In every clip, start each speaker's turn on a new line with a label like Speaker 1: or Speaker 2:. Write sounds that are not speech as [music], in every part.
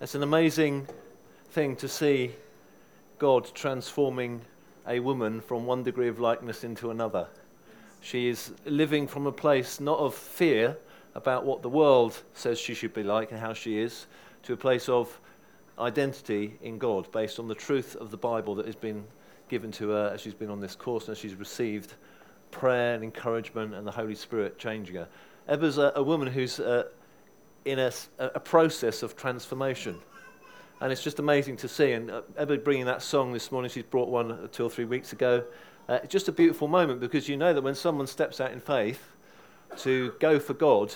Speaker 1: It's an amazing thing to see God transforming a woman from one degree of likeness into another. She is living from a place not of fear about what the world says she should be like and how she is, to a place of identity in God based on the truth of the Bible that has been given to her as she's been on this course and she's received prayer and encouragement and the Holy Spirit changing her. Ebba's a, a woman who's uh, in a, a, process of transformation. And it's just amazing to see. And uh, bringing that song this morning, she's brought one two or three weeks ago. Uh, it's just a beautiful moment because you know that when someone steps out in faith to go for God,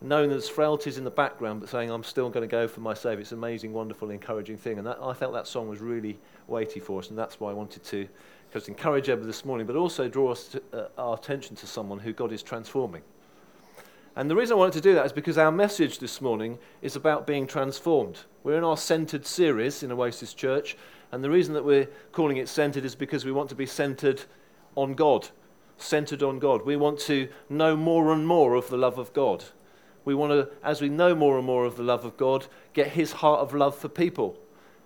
Speaker 1: knowing there's frailties in the background, but saying, I'm still going to go for my Saviour, it's an amazing, wonderful, encouraging thing. And that, I felt that song was really weighty for us, and that's why I wanted to just encourage Ebba this morning, but also draw us to, uh, our attention to someone who God is transforming. And the reason I wanted to do that is because our message this morning is about being transformed. We're in our centered series in Oasis Church, and the reason that we're calling it centered is because we want to be centered on God. Centered on God. We want to know more and more of the love of God. We want to, as we know more and more of the love of God, get His heart of love for people.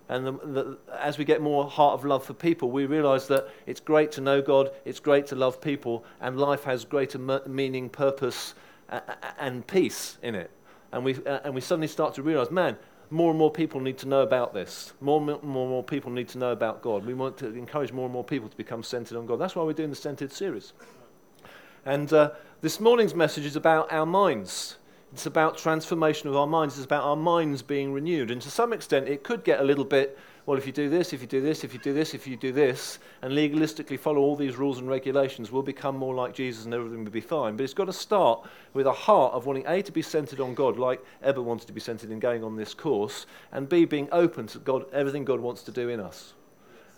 Speaker 1: And the, the, as we get more heart of love for people, we realize that it's great to know God, it's great to love people, and life has greater meaning, purpose, and peace in it. And we, uh, and we suddenly start to realize, man, more and more people need to know about this. More and more, more, people need to know about God. We want to encourage more and more people to become centered on God. That's why we're doing the Centered series. And uh, this morning's message is about our minds. It's about transformation of our minds. It's about our minds being renewed. And to some extent, it could get a little bit well, if you do this, if you do this, if you do this, if you do this, and legalistically follow all these rules and regulations, we'll become more like Jesus and everything will be fine. But it's got to start with a heart of wanting A, to be centered on God, like Ebba wanted to be centered in going on this course, and B, being open to God, everything God wants to do in us.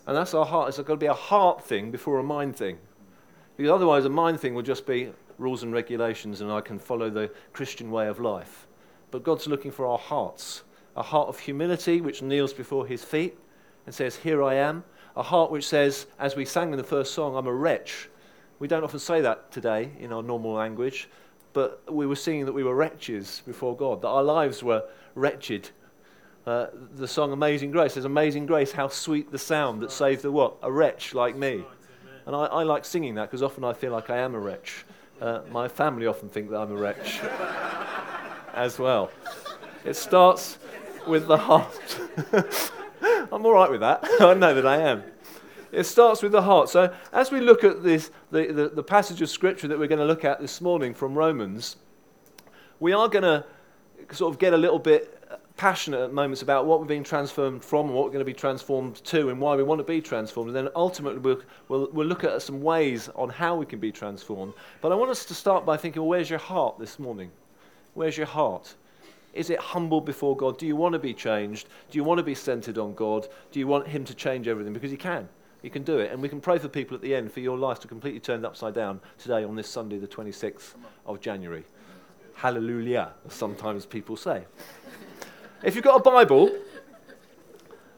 Speaker 1: And that's our heart. It's got to be a heart thing before a mind thing. Because otherwise, a mind thing will just be rules and regulations, and I can follow the Christian way of life. But God's looking for our hearts a heart of humility which kneels before his feet and says, Here I am. A heart which says, as we sang in the first song, I'm a wretch. We don't often say that today in our normal language, but we were singing that we were wretches before God, that our lives were wretched. Uh, the song Amazing Grace says, Amazing Grace, how sweet the sound that saved the what? A wretch like me. And I, I like singing that because often I feel like I am a wretch. Uh, my family often think that I'm a wretch [laughs] as well. It starts with the heart. [laughs] I'm all right with that. [laughs] I know that I am. It starts with the heart. So, as we look at this, the, the, the passage of Scripture that we're going to look at this morning from Romans, we are going to sort of get a little bit passionate at moments about what we're being transformed from and what we're going to be transformed to and why we want to be transformed. And then ultimately, we'll, we'll, we'll, look at some ways on how we can be transformed. But I want us to start by thinking, well, where's your heart this morning? Where's your heart? Is it humble before God? Do you want to be changed? Do you want to be centered on God? Do you want Him to change everything? Because He can. He can do it. And we can pray for people at the end for your life to completely turn upside down today on this Sunday, the 26th of January. Hallelujah, as sometimes people say. if you've got a Bible,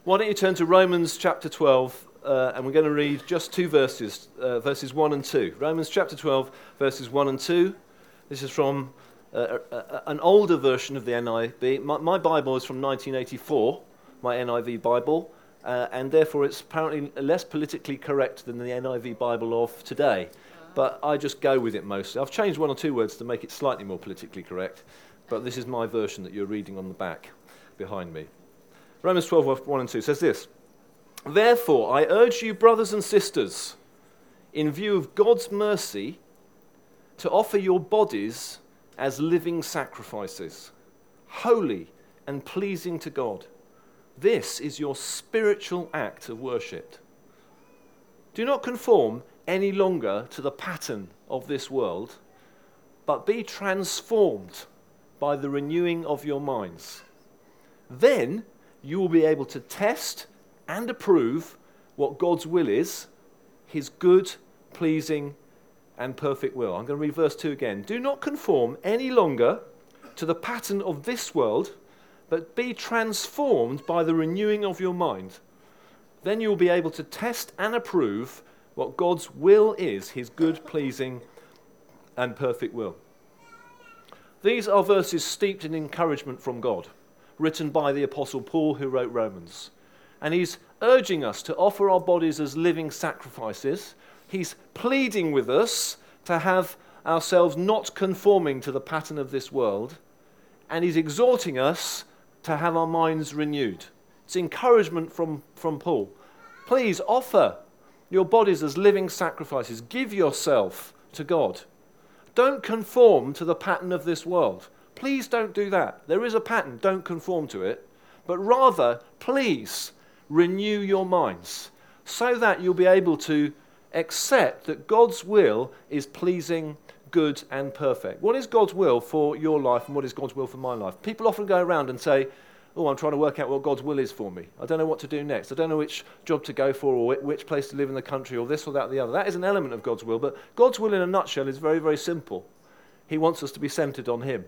Speaker 1: why don't you turn to Romans chapter 12, uh, and we're going to read just two verses, uh, verses 1 and 2. Romans chapter 12, verses 1 and 2. This is from an older version of the NIV. My, my, Bible is from 1984, my NIV Bible, uh, and therefore it's apparently less politically correct than the NIV Bible of today. But I just go with it mostly. I've changed one or two words to make it slightly more politically correct, but this is my version that you're reading on the back behind me. Romans 12, 1 and 2 says this Therefore, I urge you, brothers and sisters, in view of God's mercy, to offer your bodies as living sacrifices, holy and pleasing to God. This is your spiritual act of worship. Do not conform any longer to the pattern of this world, but be transformed by the renewing of your minds. Then you will be able to test and approve what God's will is, his good, pleasing, and perfect will. I'm going to read verse 2 again. Do not conform any longer to the pattern of this world, but be transformed by the renewing of your mind. Then you will be able to test and approve what God's will is, his good, pleasing, and perfect will. These are verses steeped in encouragement from God, written by the Apostle Paul, who wrote Romans. And he's urging us to offer our bodies as living sacrifices. He's pleading with us to have ourselves not conforming to the pattern of this world. And he's exhorting us to have our minds renewed. It's encouragement from, from Paul. Please offer your bodies as living sacrifices. Give yourself to God. Don't conform to the pattern of this world. Please don't do that. There is a pattern, don't conform to it. But rather, please renew your minds so that you'll be able to accept that God's will is pleasing, good, and perfect. What is God's will for your life and what is God's will for my life? People often go around and say, Oh, I'm trying to work out what God's will is for me. I don't know what to do next. I don't know which job to go for or which place to live in the country or this or that or the other. That is an element of God's will, but God's will in a nutshell is very, very simple. He wants us to be centered on Him.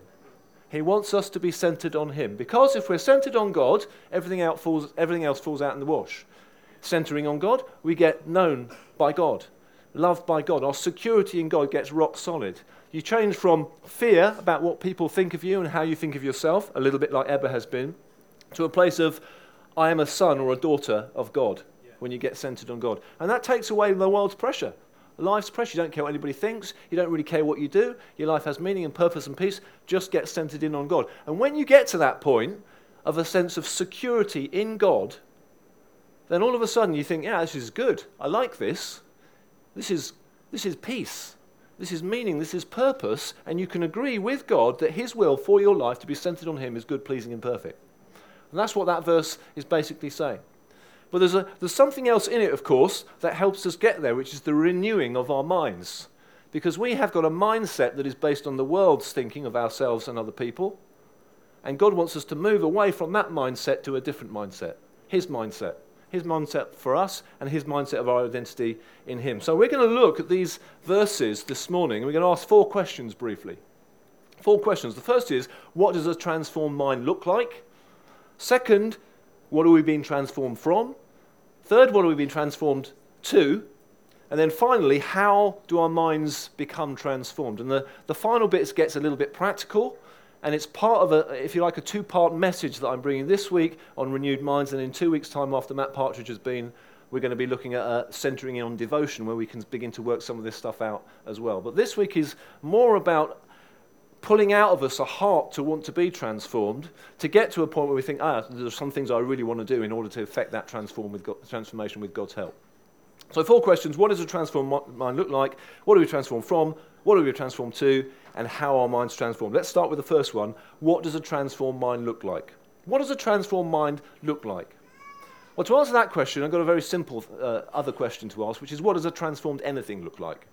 Speaker 1: He wants us to be centered on Him. Because if we're centered on God, everything else falls, everything else falls out in the wash. Centering on God, we get known by God, loved by God. Our security in God gets rock solid. You change from fear about what people think of you and how you think of yourself, a little bit like Ebba has been, to a place of, I am a son or a daughter of God yeah. when you get centered on God. And that takes away the world's pressure. Life's pressure. You don't care what anybody thinks. You don't really care what you do. Your life has meaning and purpose and peace. Just get centered in on God. And when you get to that point of a sense of security in God, then all of a sudden you think, yeah, this is good. I like this. This is, this is peace. This is meaning. This is purpose. And you can agree with God that His will for your life to be centered on Him is good, pleasing, and perfect. And that's what that verse is basically saying. But there's, a, there's something else in it, of course, that helps us get there, which is the renewing of our minds. Because we have got a mindset that is based on the world's thinking of ourselves and other people. And God wants us to move away from that mindset to a different mindset, His mindset. His mindset for us and His mindset of our identity in Him. So we're going to look at these verses this morning and we're going to ask four questions briefly. Four questions. The first is what does a transformed mind look like? Second, what are we being transformed from? Third, what are we being transformed to? And then finally, how do our minds become transformed? And the, the final bit gets a little bit practical, and it's part of a, if you like, a two part message that I'm bringing this week on renewed minds. And in two weeks' time, after Matt Partridge has been, we're going to be looking at uh, centering in on devotion, where we can begin to work some of this stuff out as well. But this week is more about pulling out of us a heart to want to be transformed, to get to a point where we think, ah, there's some things I really want to do in order to effect that transform with God, transformation with God's help. So, four questions. What does a transformed mind look like? What do we transform from? What do we transform to? And how our minds transform. Let's start with the first one. What does a transformed mind look like? What does a transformed mind look like? Well, to answer that question, I've got a very simple uh, other question to ask, which is what does a transformed anything look like?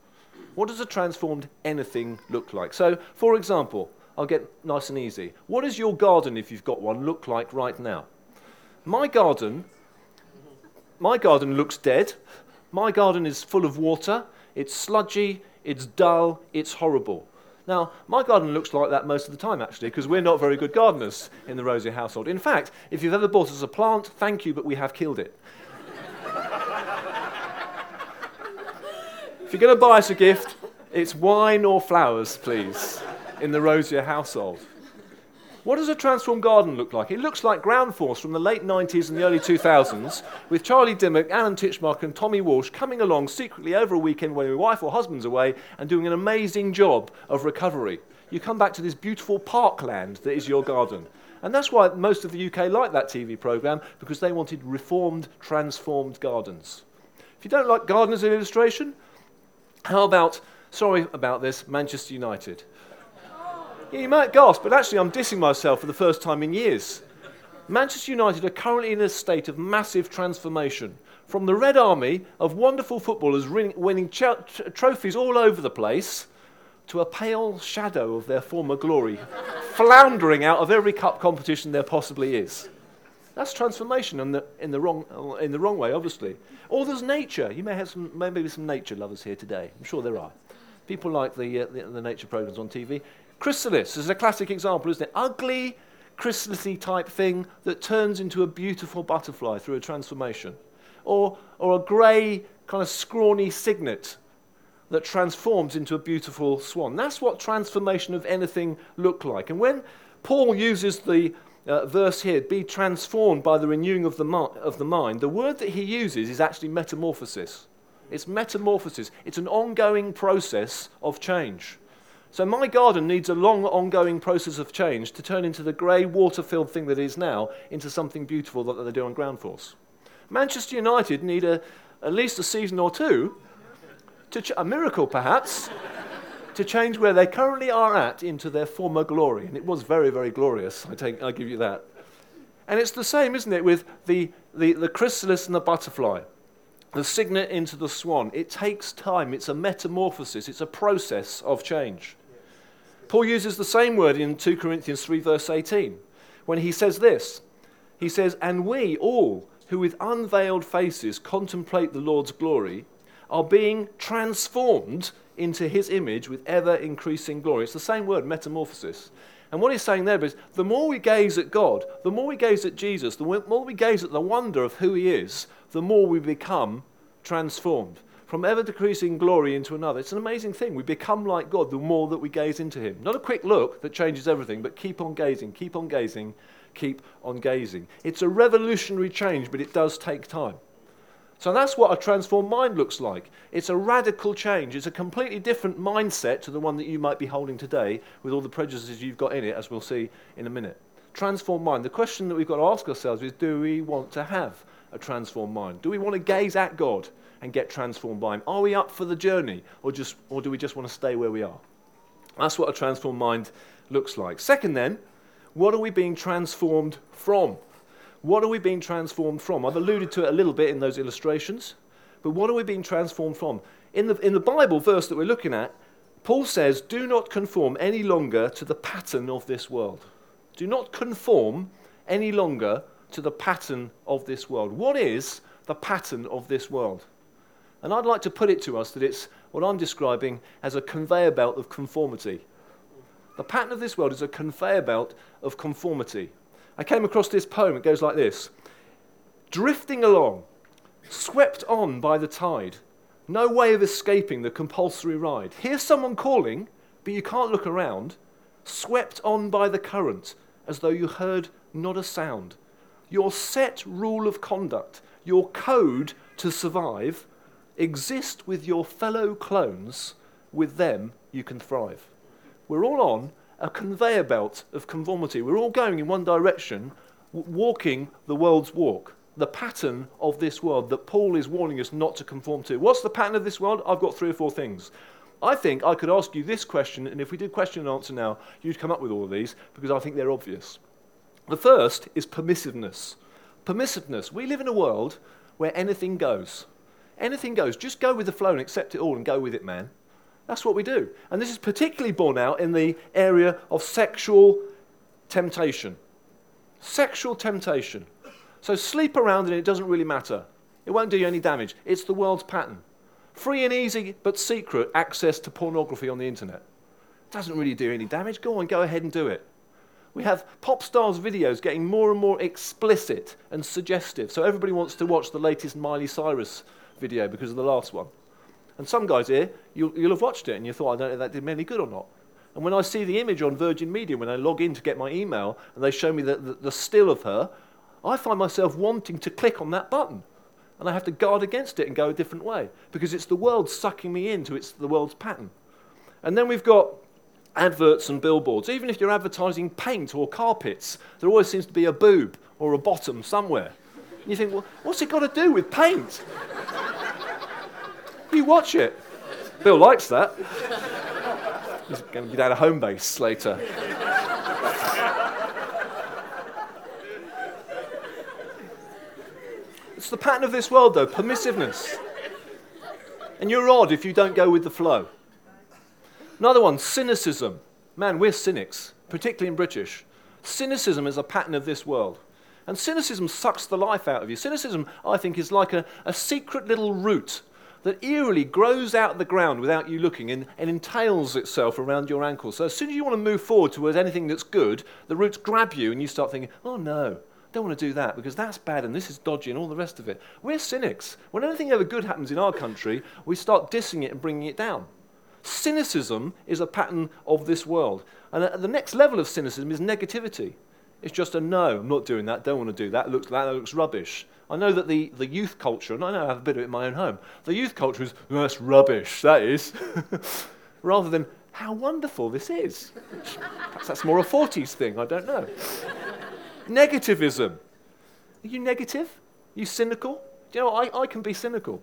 Speaker 1: What does a transformed anything look like? So, for example, I'll get nice and easy. What does your garden, if you've got one, look like right now? My garden, my garden looks dead. My garden is full of water. It's sludgy. It's dull. It's horrible. Now, my garden looks like that most of the time, actually, because we're not very good gardeners in the Rosier household. In fact, if you've ever bought us a plant, thank you, but we have killed it. If you're going to buy us a gift, it's wine or flowers, please, in the Rosier household. What does a transformed garden look like? It looks like Ground Force from the late 90s and the early 2000s, with Charlie Dimmock, Alan Titchmarsh, and Tommy Walsh coming along secretly over a weekend when your wife or husband's away and doing an amazing job of recovery. You come back to this beautiful parkland that is your garden. And that's why most of the UK liked that TV programme, because they wanted reformed, transformed gardens. If you don't like gardeners in illustration, how about, sorry about this, Manchester United? Yeah, you might gasp, but actually, I'm dissing myself for the first time in years. Manchester United are currently in a state of massive transformation. From the Red Army of wonderful footballers winning ch- trophies all over the place to a pale shadow of their former glory, [laughs] floundering out of every cup competition there possibly is. That's transformation in the, in the, wrong, in the wrong way, obviously. Or there's nature. You may have some, maybe some nature lovers here today. I'm sure there are. People like the, uh, the, the, nature programs on TV. Chrysalis is a classic example, isn't it? Ugly, chrysalisy type thing that turns into a beautiful butterfly through a transformation. Or, or a grey, kind of scrawny cygnet that transforms into a beautiful swan. That's what transformation of anything look like. And when Paul uses the uh, verse here, be transformed by the renewing of the, mi- of the mind, the word that he uses is actually metamorphosis. It's metamorphosis. It's an ongoing process of change. So my garden needs a long, ongoing process of change to turn into the grey, water-filled thing that it is now into something beautiful that they do on ground force. Manchester United need a, at least a season or two, to ch- a miracle perhaps, [laughs] to change where they currently are at into their former glory. And it was very, very glorious, I, take, I give you that. And it's the same, isn't it, with the, the, the chrysalis and the butterfly, the cygnet into the swan. It takes time, it's a metamorphosis, it's a process of change. Paul uses the same word in 2 Corinthians 3, verse 18, when he says this. He says, And we all, who with unveiled faces contemplate the Lord's glory, are being transformed into his image with ever increasing glory. It's the same word, metamorphosis. And what he's saying there is the more we gaze at God, the more we gaze at Jesus, the more we gaze at the wonder of who he is, the more we become transformed. From ever decreasing glory into another. It's an amazing thing. We become like God the more that we gaze into him. Not a quick look that changes everything, but keep on gazing, keep on gazing, keep on gazing. It's a revolutionary change, but it does take time. So that's what a transformed mind looks like. It's a radical change. It's a completely different mindset to the one that you might be holding today with all the prejudices you've got in it, as we'll see in a minute. Transformed mind. The question that we've got to ask ourselves is do we want to have a transformed mind? Do we want to gaze at God and get transformed by Him? Are we up for the journey or, just, or do we just want to stay where we are? That's what a transformed mind looks like. Second, then, what are we being transformed from? What are we being transformed from? I've alluded to it a little bit in those illustrations, but what are we being transformed from? In the, in the Bible verse that we're looking at, Paul says, Do not conform any longer to the pattern of this world. Do not conform any longer to the pattern of this world. What is the pattern of this world? And I'd like to put it to us that it's what I'm describing as a conveyor belt of conformity. The pattern of this world is a conveyor belt of conformity. I came across this poem. It goes like this Drifting along, swept on by the tide, no way of escaping the compulsory ride. Here's someone calling, but you can't look around, swept on by the current, as though you heard not a sound. Your set rule of conduct, your code to survive, exist with your fellow clones. With them, you can thrive. We're all on a conveyor belt of conformity. We're all going in one direction, walking the world's walk, the pattern of this world that Paul is warning us not to conform to. What's the pattern of this world? I've got three or four things. I think I could ask you this question, and if we did question and answer now, you'd come up with all of these because I think they're obvious. The first is permissiveness. Permissiveness. We live in a world where anything goes. Anything goes. Just go with the flow and accept it all and go with it, man. That's what we do. And this is particularly borne out in the area of sexual temptation. Sexual temptation. So sleep around and it doesn't really matter. It won't do you any damage. It's the world's pattern. Free and easy but secret access to pornography on the internet. Doesn't really do any damage. Go on, go ahead and do it. We have pop stars' videos getting more and more explicit and suggestive. So everybody wants to watch the latest Miley Cyrus video because of the last one. And some guys here, you'll, you'll have watched it and you thought, I don't know if that did me any good or not. And when I see the image on Virgin Media, when I log in to get my email and they show me the, the, the still of her, I find myself wanting to click on that button. And I have to guard against it and go a different way because it's the world sucking me into it's the world's pattern. And then we've got adverts and billboards. Even if you're advertising paint or carpets, there always seems to be a boob or a bottom somewhere. And you think, well, what's it got to do with paint? You watch it. Bill likes that. He's going to be down at Homebase later. it's the pattern of this world, though permissiveness. And you're odd if you don't go with the flow. Another one, cynicism. Man, we're cynics, particularly in British. Cynicism is a pattern of this world. And cynicism sucks the life out of you. Cynicism, I think, is like a, a secret little root that eerily grows out of the ground without you looking and, and entails itself around your ankle. So as soon as you want to move forward towards anything that's good, the roots grab you and you start thinking, oh no, Don't want to do that because that's bad and this is dodgy and all the rest of it. We're cynics. When anything ever good happens in our country, we start dissing it and bringing it down. Cynicism is a pattern of this world. And the next level of cynicism is negativity. It's just a no, I'm not doing that, don't want to do that, looks, that looks rubbish. I know that the, the youth culture, and I know I have a bit of it in my own home, the youth culture is, that's rubbish, that is. [laughs] Rather than, how wonderful this is. Perhaps that's more a 40s thing, I don't know. Negativism. Are you negative? Are you cynical? Do you know, I, I can be cynical.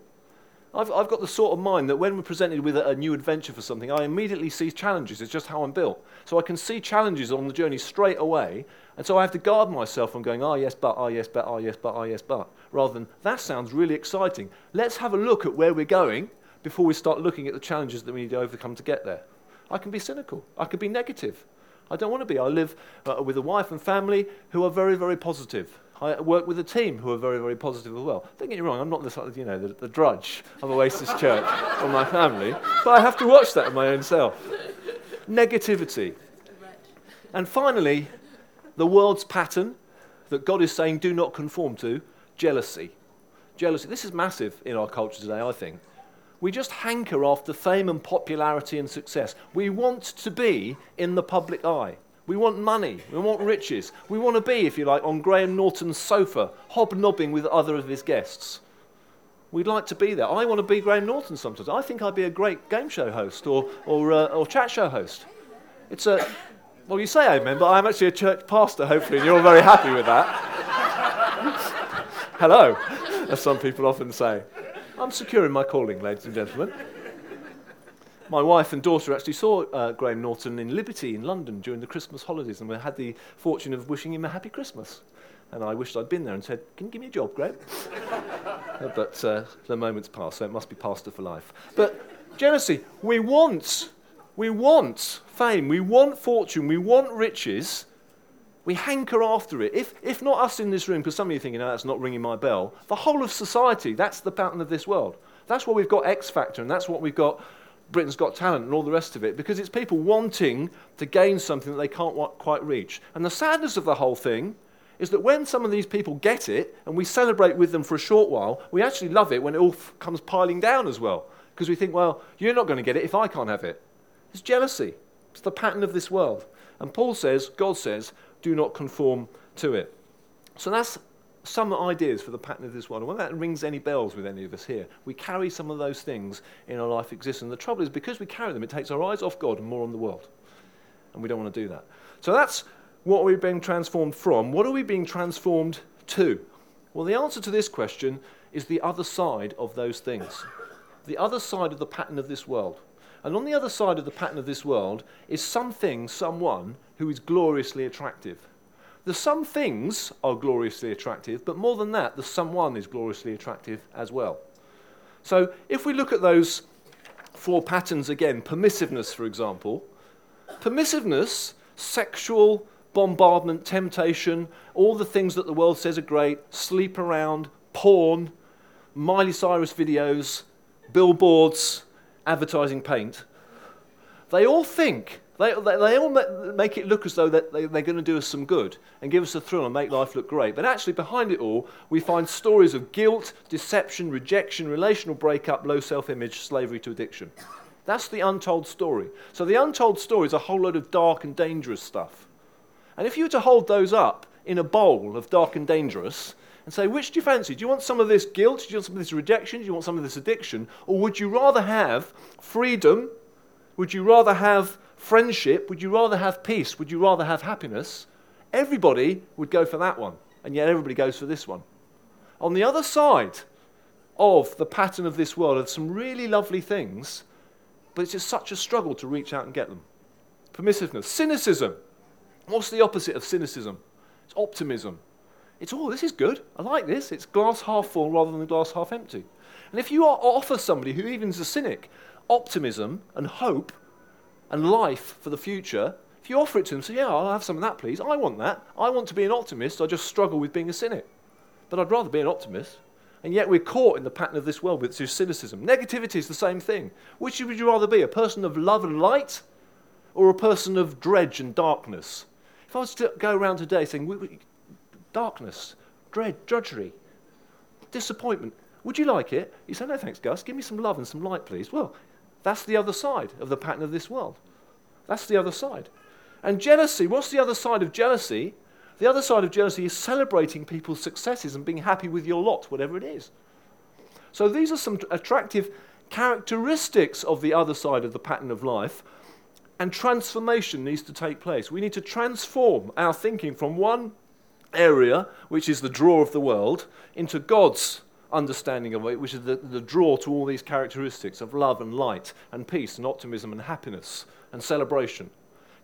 Speaker 1: I've, I've got the sort of mind that when we're presented with a, a, new adventure for something, I immediately see challenges. It's just how I'm built. So I can see challenges on the journey straight away. And so I have to guard myself from going, ah, oh, yes, but, ah, oh, yes, but, ah, oh, yes, but, ah, yes, but, rather than, that sounds really exciting. Let's have a look at where we're going before we start looking at the challenges that we need to overcome to get there. I can be cynical. I can be negative. I don't want to be. I live uh, with a wife and family who are very, very positive. I work with a team who are very, very positive as well. Don't get me wrong, I'm not the, you know, the, the drudge of Oasis Church [laughs] or my family, but I have to watch that in my own self. Negativity. And finally, the world's pattern that God is saying do not conform to jealousy. Jealousy. This is massive in our culture today, I think. We just hanker after fame and popularity and success. We want to be in the public eye. We want money. We want riches. We want to be, if you like, on Graham Norton's sofa, hobnobbing with other of his guests. We'd like to be there. I want to be Graham Norton sometimes. I think I'd be a great game show host or, or, uh, or chat show host. It's a, well, you say amen, but I'm actually a church pastor, hopefully, and you're all very happy with that. Hello, [laughs] as some people often say. I'm secure in my calling, ladies and gentlemen my wife and daughter actually saw uh, Graham Norton in Liberty in London during the Christmas holidays, and we had the fortune of wishing him a happy Christmas. And I wished I'd been there and said, Can you give me a job, Graham? [laughs] uh, but uh, the moment's passed, so it must be pastor for life. But jealousy, we want, we want fame, we want fortune, we want riches. We hanker after it. If, if not us in this room, because some of you are thinking, no, that's not ringing my bell, the whole of society, that's the pattern of this world. That's why we've got X Factor, and that's what we've got Britain's Got Talent and all the rest of it, because it's people wanting to gain something that they can't quite reach. And the sadness of the whole thing is that when some of these people get it and we celebrate with them for a short while, we actually love it when it all f- comes piling down as well. Because we think, well, you're not going to get it if I can't have it. It's jealousy. It's the pattern of this world. And Paul says, God says, do not conform to it. So that's some ideas for the pattern of this world. And when that rings any bells with any of us here, we carry some of those things in our life existence. The trouble is, because we carry them, it takes our eyes off God and more on the world. And we don't want to do that. So that's what we're being transformed from. What are we being transformed to? Well, the answer to this question is the other side of those things. The other side of the pattern of this world. And on the other side of the pattern of this world is something, someone who is gloriously attractive. The some things are gloriously attractive, but more than that, the someone is gloriously attractive as well. So if we look at those four patterns again, permissiveness, for example, permissiveness, sexual bombardment, temptation, all the things that the world says are great, sleep around, porn, Miley Cyrus videos, billboards, advertising paint, they all think they, they, they all make it look as though they, they're going to do us some good and give us a thrill and make life look great. But actually, behind it all, we find stories of guilt, deception, rejection, relational breakup, low self image, slavery to addiction. That's the untold story. So, the untold story is a whole load of dark and dangerous stuff. And if you were to hold those up in a bowl of dark and dangerous, and say, which do you fancy? Do you want some of this guilt? Do you want some of this rejection? Do you want some of this addiction? Or would you rather have freedom? Would you rather have friendship? Would you rather have peace? Would you rather have happiness? Everybody would go for that one, and yet everybody goes for this one. On the other side of the pattern of this world are some really lovely things, but it's just such a struggle to reach out and get them. Permissiveness, cynicism. What's the opposite of cynicism? It's optimism. It's, oh, this is good. I like this. It's glass half full rather than glass half empty. And if you offer somebody who even is a cynic optimism and hope, and life for the future, if you offer it to them, say, Yeah, I'll have some of that, please. I want that. I want to be an optimist. I just struggle with being a cynic. But I'd rather be an optimist. And yet we're caught in the pattern of this world with cynicism. Negativity is the same thing. Which would you rather be, a person of love and light or a person of dredge and darkness? If I was to go around today saying, darkness, dread, drudgery, disappointment. Would you like it? You say, no, thanks, Gus. Give me some love and some light, please. Well, that's the other side of the pattern of this world. That's the other side. And jealousy, what's the other side of jealousy? The other side of jealousy is celebrating people's successes and being happy with your lot, whatever it is. So these are some attractive characteristics of the other side of the pattern of life. And transformation needs to take place. We need to transform our thinking from one area, which is the draw of the world, into God's understanding of it, which is the, the draw to all these characteristics of love and light and peace and optimism and happiness and celebration.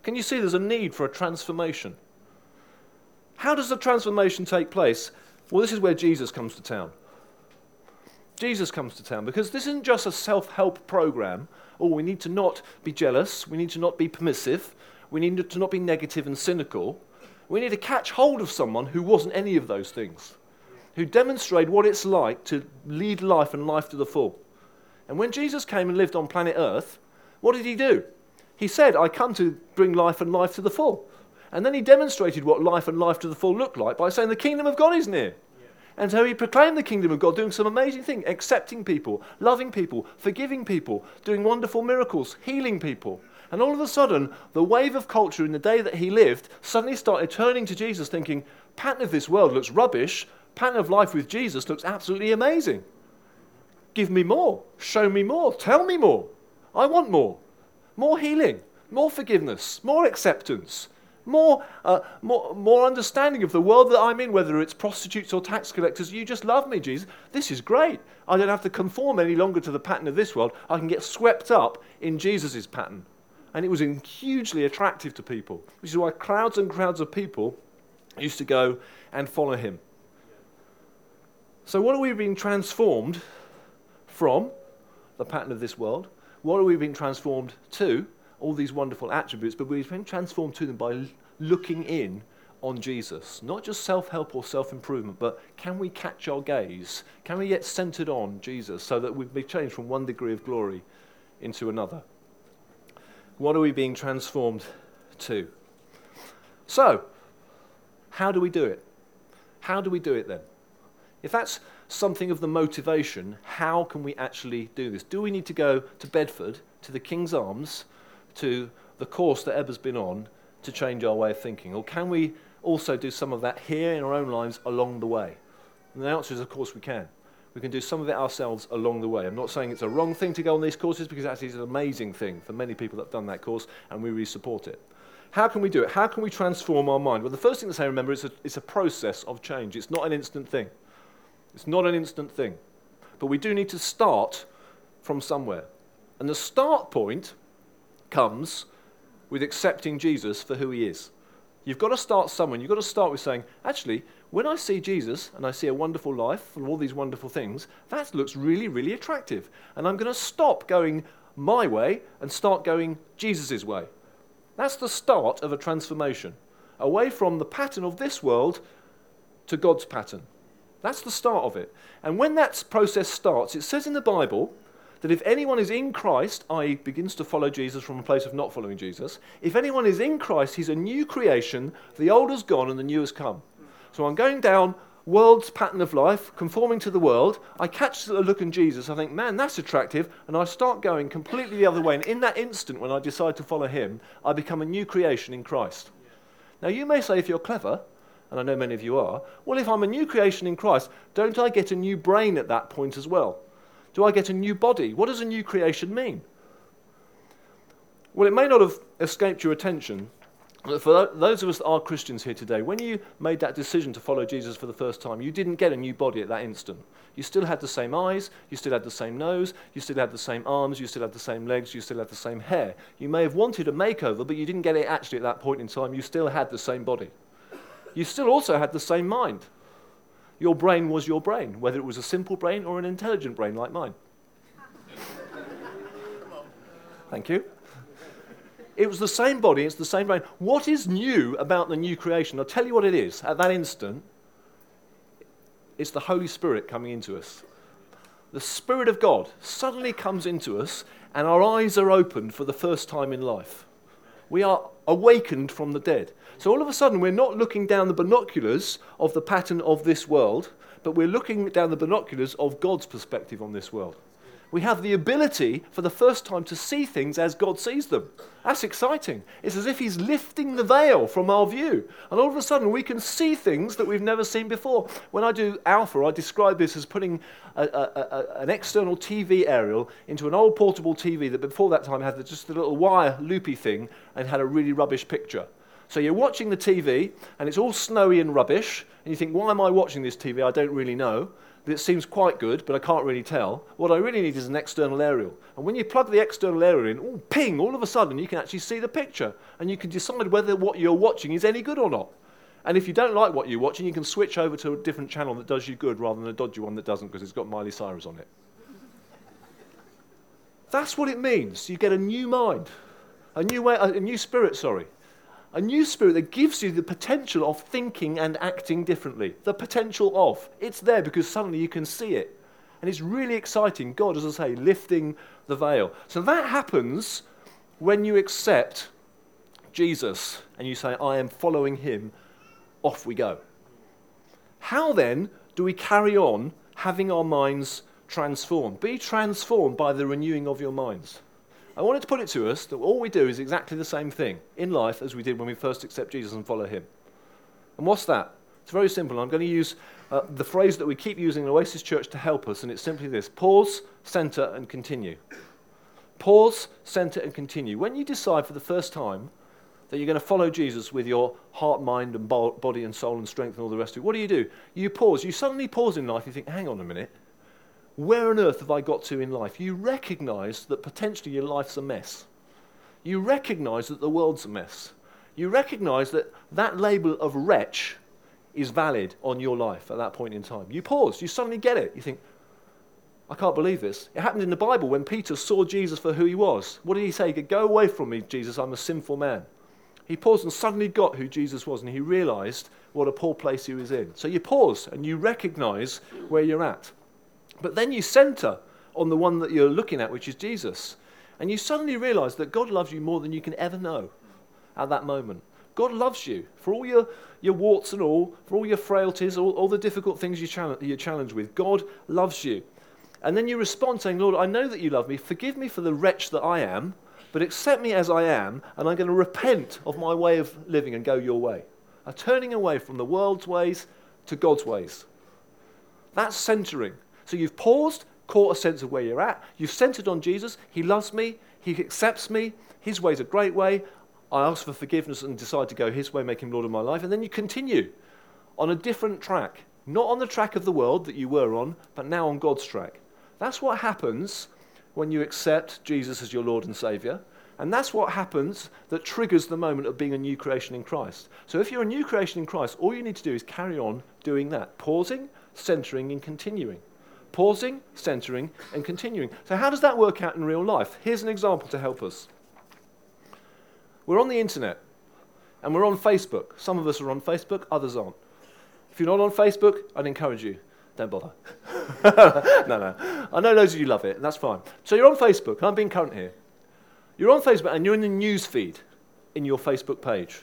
Speaker 1: Can you see there's a need for a transformation? How does the transformation take place? Well, this is where Jesus comes to town. Jesus comes to town because this isn't just a self help program. Oh, we need to not be jealous. We need to not be permissive. We need to not be negative and cynical. We need to catch hold of someone who wasn't any of those things, who demonstrated what it's like to lead life and life to the full. And when Jesus came and lived on planet Earth, what did he do? He said, I come to bring life and life to the full. And then he demonstrated what life and life to the full looked like by saying, The kingdom of God is near. And so he proclaimed the kingdom of God, doing some amazing things, accepting people, loving people, forgiving people, doing wonderful miracles, healing people. And all of a sudden, the wave of culture in the day that he lived suddenly started turning to Jesus, thinking, pattern of this world looks rubbish, pattern of life with Jesus looks absolutely amazing. Give me more, show me more, tell me more. I want more. More healing, more forgiveness, more acceptance, more, uh, more, more understanding of the world that I'm in, whether it's prostitutes or tax collectors. You just love me, Jesus. This is great. I don't have to conform any longer to the pattern of this world. I can get swept up in Jesus' pattern. And it was hugely attractive to people, which is why crowds and crowds of people used to go and follow him. So, what are we being transformed from? The pattern of this world. What are we being transformed to? all these wonderful attributes, but we've been transformed to them by looking in on Jesus. Not just self help or self improvement, but can we catch our gaze? Can we get centered on Jesus so that we be changed from one degree of glory into another? What are we being transformed to? So, how do we do it? How do we do it then? If that's something of the motivation, how can we actually do this? Do we need to go to Bedford, to the King's Arms, to the course that Ebba's been on to change our way of thinking? Or can we also do some of that here in our own lives along the way? And the answer is, of course, we can. We can do some of it ourselves along the way. I'm not saying it's a wrong thing to go on these courses because actually it's an amazing thing for many people that have done that course, and we really support it. How can we do it? How can we transform our mind? Well, the first thing to say, remember, is it's a process of change. It's not an instant thing. It's not an instant thing. But we do need to start from somewhere. And the start point comes with accepting Jesus for who he is. You've got to start somewhere. You've got to start with saying, actually, when I see Jesus and I see a wonderful life and all these wonderful things, that looks really, really attractive. And I'm going to stop going my way and start going Jesus' way. That's the start of a transformation away from the pattern of this world to God's pattern. That's the start of it. And when that process starts, it says in the Bible that if anyone is in Christ, i.e., begins to follow Jesus from a place of not following Jesus, if anyone is in Christ, he's a new creation. The old has gone and the new has come. So I'm going down world's pattern of life, conforming to the world. I catch the look in Jesus. I think, man, that's attractive. And I start going completely the other way. And in that instant, when I decide to follow him, I become a new creation in Christ. Now, you may say, if you're clever, and I know many of you are, well, if I'm a new creation in Christ, don't I get a new brain at that point as well? Do I get a new body? What does a new creation mean? Well, it may not have escaped your attention, for those of us that are Christians here today, when you made that decision to follow Jesus for the first time, you didn't get a new body at that instant. You still had the same eyes, you still had the same nose, you still had the same arms, you still had the same legs, you still had the same hair. You may have wanted a makeover, but you didn't get it actually at that point in time. You still had the same body. You still also had the same mind your brain was your brain, whether it was a simple brain or an intelligent brain like mine. [laughs] Thank you. It was the same body, it's the same brain. What is new about the new creation? I'll tell you what it is. At that instant, it's the Holy Spirit coming into us. The Spirit of God suddenly comes into us, and our eyes are opened for the first time in life. We are awakened from the dead. So all of a sudden, we're not looking down the binoculars of the pattern of this world, but we're looking down the binoculars of God's perspective on this world. We have the ability for the first time to see things as God sees them. That's exciting. It's as if He's lifting the veil from our view. And all of a sudden, we can see things that we've never seen before. When I do Alpha, I describe this as putting a, a, a, an external TV aerial into an old portable TV that before that time had just a little wire loopy thing and had a really rubbish picture. So you're watching the TV and it's all snowy and rubbish, and you think, why am I watching this TV? I don't really know that seems quite good, but I can't really tell. What I really need is an external aerial. And when you plug the external aerial in, oh, ping, all of a sudden you can actually see the picture. And you can decide whether what you're watching is any good or not. And if you don't like what you're watching, you can switch over to a different channel that does you good rather than a dodgy one that doesn't because it's got Miley Cyrus on it. That's what it means. You get a new mind, a new, way, a new spirit, sorry a new spirit that gives you the potential of thinking and acting differently. The potential of. It's there because suddenly you can see it. And it's really exciting. God, as I say, lifting the veil. So that happens when you accept Jesus and you say, I am following him, off we go. How then do we carry on having our minds transformed? Be transformed by the renewing of your minds. I wanted to put it to us that all we do is exactly the same thing in life as we did when we first accept Jesus and follow him. And what's that? It's very simple. I'm going to use uh, the phrase that we keep using in Oasis Church to help us, and it's simply this pause, center, and continue. Pause, center, and continue. When you decide for the first time that you're going to follow Jesus with your heart, mind, and body, and soul, and strength, and all the rest of it, what do you do? You pause. You suddenly pause in life. You think, hang on a minute where on earth have I got to in life? You recognize that potentially your life's a mess. You recognize that the world's a mess. You recognize that that label of wretch is valid on your life at that point in time. You pause, you suddenly get it. You think, I can't believe this. It happened in the Bible when Peter saw Jesus for who he was. What did he say? Go away from me, Jesus, I'm a sinful man. He paused and suddenly got who Jesus was, and he realized what a poor place he was in. So you pause and you recognize where you're at. But then you center on the one that you're looking at, which is Jesus. And you suddenly realize that God loves you more than you can ever know at that moment. God loves you for all your, your warts and all, for all your frailties, all, all the difficult things you challenge, you're challenged with. God loves you. And then you respond saying, Lord, I know that you love me. Forgive me for the wretch that I am, but accept me as I am, and I'm going to repent of my way of living and go your way. A turning away from the world's ways to God's ways. That's centering. So you've paused, caught a sense of where you're at. You've centered on Jesus. He loves me. He accepts me. His way's a great way. I ask for forgiveness and decide to go His way, make Him Lord of my life. And then you continue on a different track. Not on the track of the world that you were on, but now on God's track. That's what happens when you accept Jesus as your Lord and Savior. And that's what happens that triggers the moment of being a new creation in Christ. So if you're a new creation in Christ, all you need to do is carry on doing that, pausing, centering, and continuing pausing, centering, and continuing. So, how does that work out in real life? Here's an example to help us. We're on the internet and we're on Facebook. Some of us are on Facebook, others aren't. If you're not on Facebook, I'd encourage you. Don't bother. [laughs] no, no. I know loads of you love it, and that's fine. So you're on Facebook. I'm being current here. You're on Facebook and you're in the news feed in your Facebook page.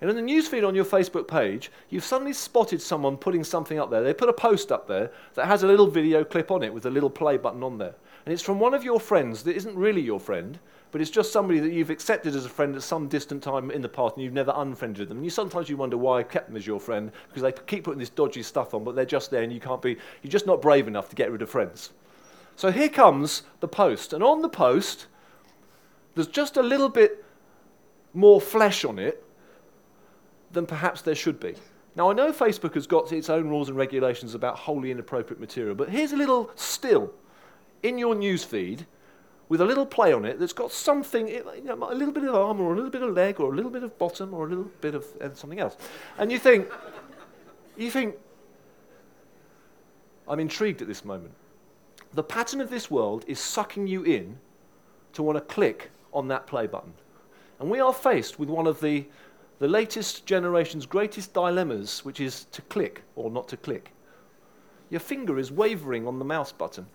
Speaker 1: And in the newsfeed on your Facebook page, you've suddenly spotted someone putting something up there. They put a post up there that has a little video clip on it with a little play button on there. And it's from one of your friends that isn't really your friend, but it's just somebody that you've accepted as a friend at some distant time in the past and you've never unfriended them. And you sometimes you wonder why I kept them as your friend because they keep putting this dodgy stuff on, but they're just there and you can't be, you're just not brave enough to get rid of friends. So here comes the post. And on the post, there's just a little bit more flesh on it than perhaps there should be. Now, I know Facebook has got its own rules and regulations about wholly inappropriate material, but here's a little still in your newsfeed with a little play on it that's got something, you know, a little bit of arm or a little bit of leg or a little bit of bottom or a little bit of something else. And you think, you think, I'm intrigued at this moment. The pattern of this world is sucking you in to want to click on that play button. And we are faced with one of the the latest generation's greatest dilemmas, which is to click or not to click. Your finger is wavering on the mouse button.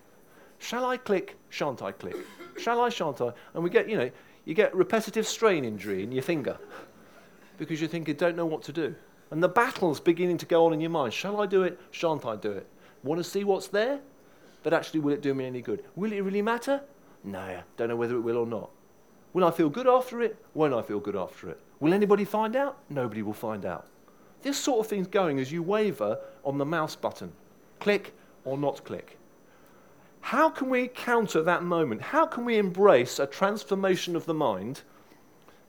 Speaker 1: Shall I click? Shan't I click? Shall I? Shan't I? And we get, you know, You get repetitive strain injury in your finger because you think you don't know what to do. And the battle's beginning to go on in your mind. Shall I do it? Shan't I do it? Want to see what's there? But actually, will it do me any good? Will it really matter? No, don't know whether it will or not. Will I feel good after it? Won't I feel good after it? Will anybody find out? Nobody will find out. This sort of thing's going as you waver on the mouse button. Click or not click. How can we counter that moment? How can we embrace a transformation of the mind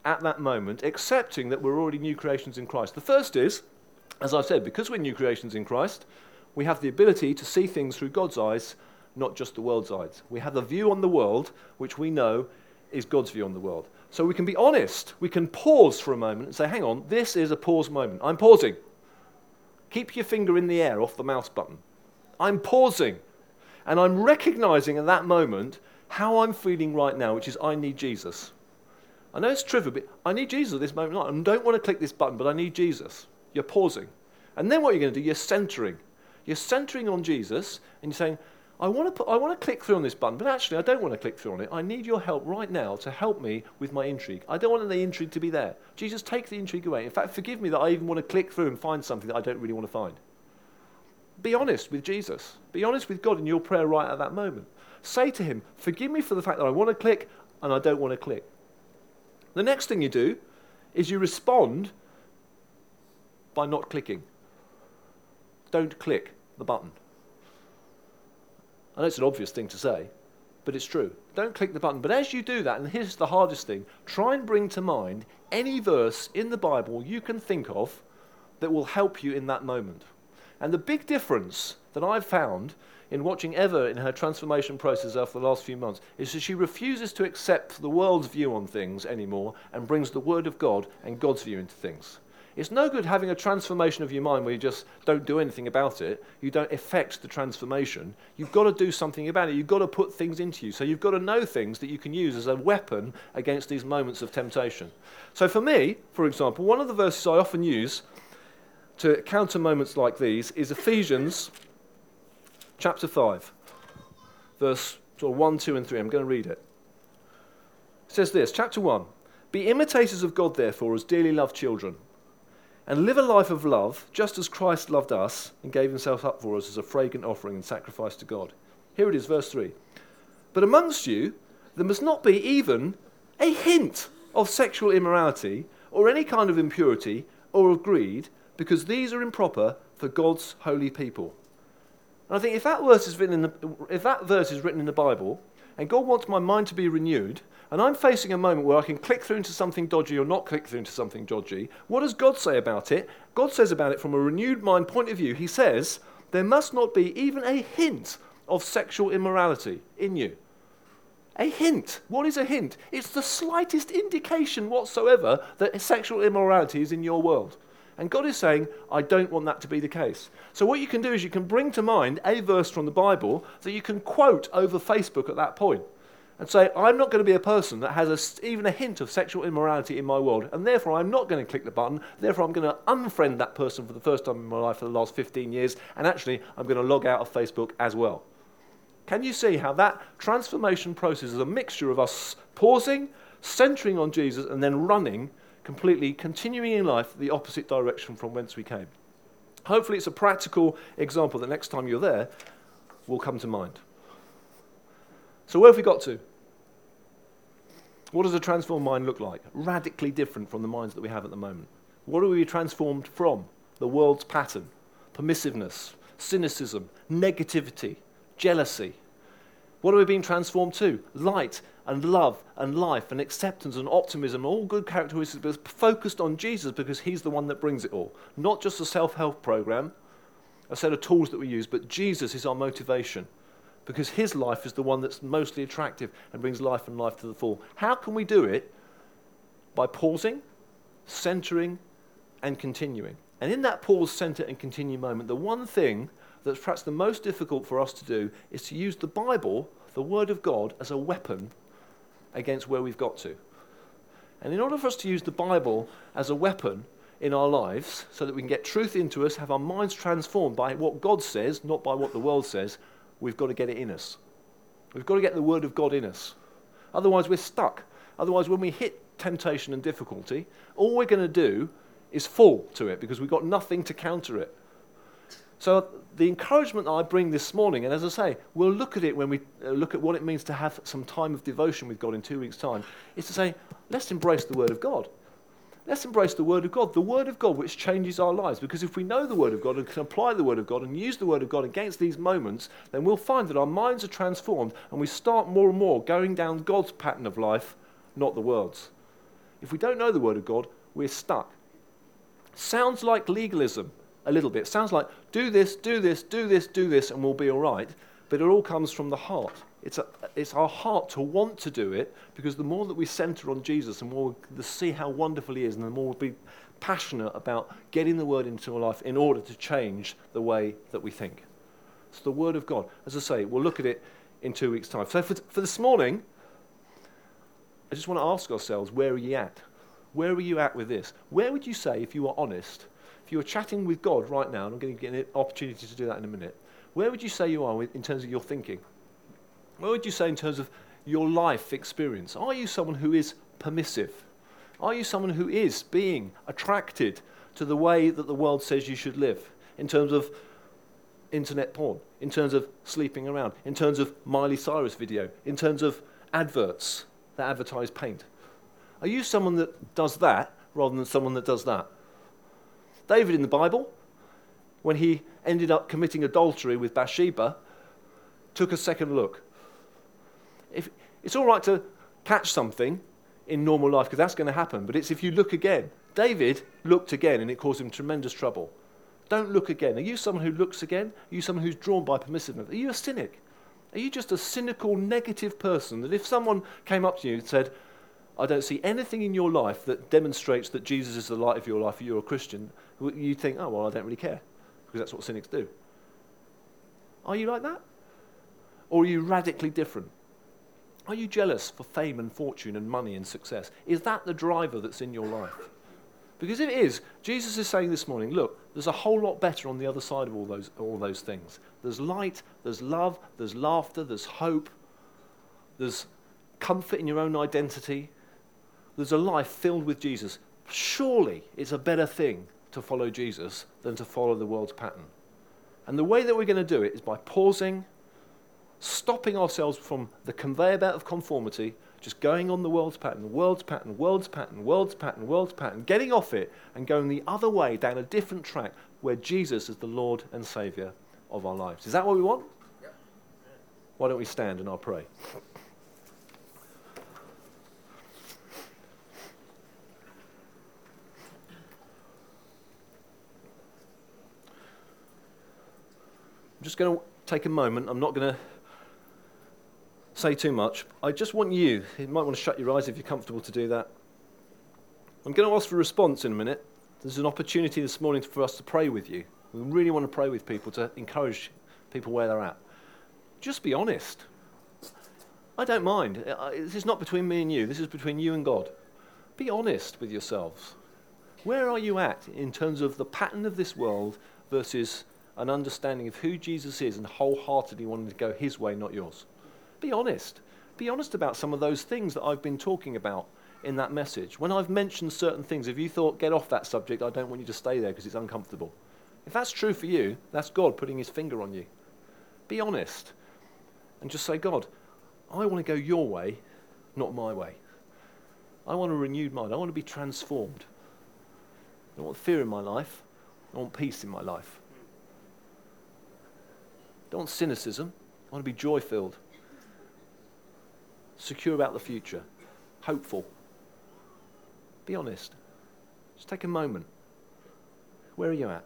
Speaker 1: at that moment, accepting that we're already new creations in Christ? The first is, as I've said, because we're new creations in Christ, we have the ability to see things through God's eyes, not just the world's eyes. We have a view on the world which we know is God's view on the world. So we can be honest. We can pause for a moment and say, hang on, this is a pause moment. I'm pausing. Keep your finger in the air off the mouse button. I'm pausing. And I'm recognizing at that moment how I'm feeling right now, which is I need Jesus. I know it's trivial, but I need Jesus at this moment. I don't want to click this button, but I need Jesus. You're pausing. And then what you're going to do, you're centering. You're centering on Jesus, and you're saying, I want, to put, I want to click through on this button, but actually, I don't want to click through on it. I need your help right now to help me with my intrigue. I don't want the intrigue to be there. Jesus, take the intrigue away. In fact, forgive me that I even want to click through and find something that I don't really want to find. Be honest with Jesus. Be honest with God in your prayer right at that moment. Say to Him, Forgive me for the fact that I want to click and I don't want to click. The next thing you do is you respond by not clicking. Don't click the button. I know it's an obvious thing to say, but it's true. Don't click the button. But as you do that, and here's the hardest thing try and bring to mind any verse in the Bible you can think of that will help you in that moment. And the big difference that I've found in watching Eva in her transformation process over the last few months is that she refuses to accept the world's view on things anymore and brings the Word of God and God's view into things. It's no good having a transformation of your mind where you just don't do anything about it. You don't affect the transformation. You've got to do something about it. You've got to put things into you. So you've got to know things that you can use as a weapon against these moments of temptation. So for me, for example, one of the verses I often use to counter moments like these is Ephesians chapter 5, verse sort of 1, 2, and 3. I'm going to read it. It says this, chapter 1 Be imitators of God, therefore, as dearly loved children and live a life of love, just as Christ loved us and gave himself up for us as a fragrant offering and sacrifice to God. Here it is, verse 3. But amongst you, there must not be even a hint of sexual immorality or any kind of impurity or of greed, because these are improper for God's holy people. And I think if that verse is written in the, if that verse is written in the Bible, and God wants my mind to be renewed, and I'm facing a moment where I can click through into something dodgy or not click through into something dodgy, what does God say about it? God says about it from a renewed mind point of view. He says, there must not be even a hint of sexual immorality in you. A hint. What is a hint? It's the slightest indication whatsoever that sexual immorality is in your world. And God is saying, I don't want that to be the case. So, what you can do is you can bring to mind a verse from the Bible that you can quote over Facebook at that point and say, I'm not going to be a person that has a, even a hint of sexual immorality in my world, and therefore I'm not going to click the button. Therefore, I'm going to unfriend that person for the first time in my life for the last 15 years, and actually, I'm going to log out of Facebook as well. Can you see how that transformation process is a mixture of us pausing, centering on Jesus, and then running completely, continuing in life the opposite direction from whence we came? Hopefully, it's a practical example that next time you're there will come to mind. So, where have we got to? What does a transformed mind look like? Radically different from the minds that we have at the moment. What are we transformed from? The world's pattern permissiveness, cynicism, negativity, jealousy. What are we being transformed to? Light and love and life and acceptance and optimism, all good characteristics, but focused on Jesus because he's the one that brings it all. Not just a self help program, a set of tools that we use, but Jesus is our motivation because his life is the one that's mostly attractive and brings life and life to the full. How can we do it? By pausing, centering, and continuing. And in that pause, center, and continue moment, the one thing that's perhaps the most difficult for us to do is to use the Bible, the Word of God, as a weapon against where we've got to. And in order for us to use the Bible as a weapon in our lives, so that we can get truth into us, have our minds transformed by what God says, not by what the world says, we've got to get it in us. We've got to get the Word of God in us. Otherwise, we're stuck. Otherwise, when we hit temptation and difficulty, all we're going to do is fall to it because we've got nothing to counter it. So, the encouragement that I bring this morning, and as I say, we'll look at it when we uh, look at what it means to have some time of devotion with God in two weeks' time, is to say, let's embrace the Word of God. Let's embrace the Word of God, the Word of God which changes our lives. Because if we know the Word of God and can apply the Word of God and use the Word of God against these moments, then we'll find that our minds are transformed and we start more and more going down God's pattern of life, not the world's. If we don't know the Word of God, we're stuck. Sounds like legalism a little bit. Sounds like do this, do this, do this, do this, and we'll be all right. But it all comes from the heart. It's, a, it's our heart to want to do it because the more that we center on Jesus, the more we see how wonderful He is, and the more we'll be passionate about getting the Word into our life in order to change the way that we think. It's the Word of God. As I say, we'll look at it in two weeks' time. So for, for this morning, I just want to ask ourselves where are you at? Where are you at with this? Where would you say, if you were honest, if you were chatting with God right now, and I'm going to get an opportunity to do that in a minute, where would you say you are in terms of your thinking? Where would you say in terms of your life experience? Are you someone who is permissive? Are you someone who is being attracted to the way that the world says you should live in terms of internet porn, in terms of sleeping around, in terms of Miley Cyrus video, in terms of adverts that advertise paint? Are you someone that does that rather than someone that does that? David in the Bible, when he ended up committing adultery with Bathsheba, took a second look if, it's all right to catch something in normal life because that's going to happen, but it's if you look again. David looked again and it caused him tremendous trouble. Don't look again. Are you someone who looks again? Are you someone who's drawn by permissiveness? Are you a cynic? Are you just a cynical, negative person that if someone came up to you and said, I don't see anything in your life that demonstrates that Jesus is the light of your life, you're a Christian, you think, oh, well, I don't really care, because that's what cynics do. Are you like that? Or are you radically different? Are you jealous for fame and fortune and money and success? Is that the driver that's in your life? Because if it is, Jesus is saying this morning, look, there's a whole lot better on the other side of all those, all those things. There's light, there's love, there's laughter, there's hope, there's comfort in your own identity, there's a life filled with Jesus. Surely it's a better thing to follow Jesus than to follow the world's pattern. And the way that we're going to do it is by pausing stopping ourselves from the conveyor belt of conformity, just going on the world's pattern, world's pattern, world's pattern, world's pattern, world's pattern, getting off it and going the other way down a different track where Jesus is the Lord and Saviour of our lives. Is that what we want? Why don't we stand and I'll pray? Just going to take a moment. I'm not going to say too much. I just want you, you might want to shut your eyes if you're comfortable to do that. I'm going to ask for a response in a minute. There's an opportunity this morning for us to pray with you. We really want to pray with people to encourage people where they're at. Just be honest. I don't mind. This is not between me and you, this is between you and God. Be honest with yourselves. Where are you at in terms of the pattern of this world versus an understanding of who Jesus is and wholeheartedly wanting to go his way, not yours? Be honest. Be honest about some of those things that I've been talking about in that message. When I've mentioned certain things, if you thought, get off that subject, I don't want you to stay there because it's uncomfortable. If that's true for you, that's God putting his finger on you. Be honest and just say, God, I want to go your way, not my way. I want a renewed mind. I want to be transformed. I want fear in my life. I want peace in my life. Don't want cynicism. I want to be joy filled secure about the future, hopeful. Be honest. Just take a moment. Where are you at?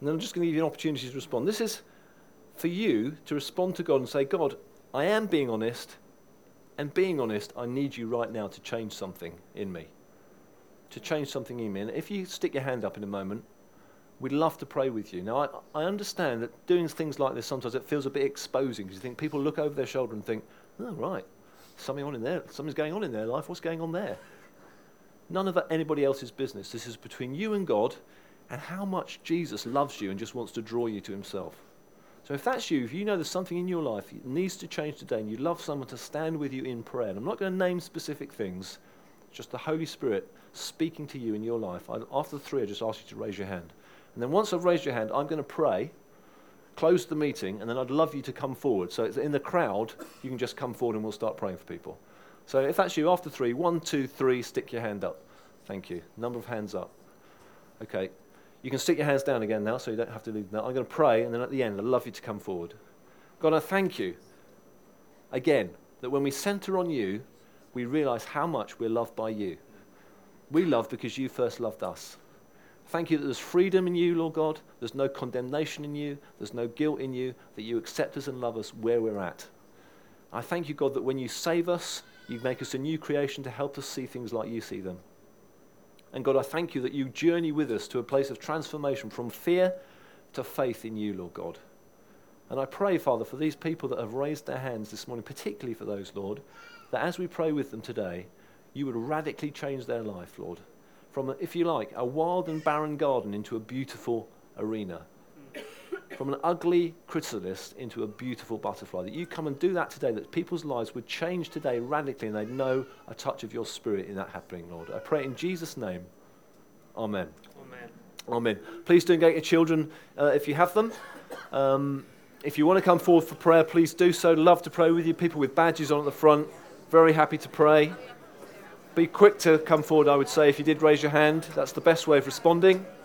Speaker 1: And then I'm just going to give you an opportunity to respond. This is for you to respond to God and say, God, I am being honest, and being honest, I need you right now to change something in me. To change something in me. And if you stick your hand up in a moment, We'd love to pray with you. Now, I, I understand that doing things like this sometimes it feels a bit exposing because you think people look over their shoulder and think, oh, right, something on in there, something's going on in their life. What's going on there? None of anybody else's business. This is between you and God, and how much Jesus loves you and just wants to draw you to himself. So if that's you, if you know there's something in your life that needs to change today and you'd love someone to stand with you in prayer, and I'm not going to name specific things, just the Holy Spirit speaking to you in your life, I, after the three, I just ask you to raise your hand. And then once I've raised your hand, I'm going to pray, close the meeting, and then I'd love you to come forward. So in the crowd, you can just come forward and we'll start praying for people. So if that's you, after three, one, two, three, stick your hand up. Thank you. Number of hands up. Okay. You can stick your hands down again now, so you don't have to leave now. I'm going to pray, and then at the end, I'd love you to come forward. God, I thank you again that when we center on you, we realize how much we're loved by you. We love because you first loved us. Thank you that there's freedom in you, Lord God. There's no condemnation in you. There's no guilt in you. That you accept us and love us where we're at. I thank you, God, that when you save us, you make us a new creation to help us see things like you see them. And God, I thank you that you journey with us to a place of transformation from fear to faith in you, Lord God. And I pray, Father, for these people that have raised their hands this morning, particularly for those, Lord, that as we pray with them today, you would radically change their life, Lord. From, if you like, a wild and barren garden into a beautiful arena from an ugly chrysalis into a beautiful butterfly. That you come and do that today, that people's lives would change today radically and they'd know a touch of your spirit in that happening, Lord. I pray in Jesus' name. Amen.
Speaker 2: Amen.
Speaker 1: Amen. Please do engage your children uh, if you have them. Um, if you want to come forward for prayer, please do so. Love to pray with you. People with badges on at the front, very happy to pray. Be quick to come forward, I would say, if you did raise your hand. That's the best way of responding.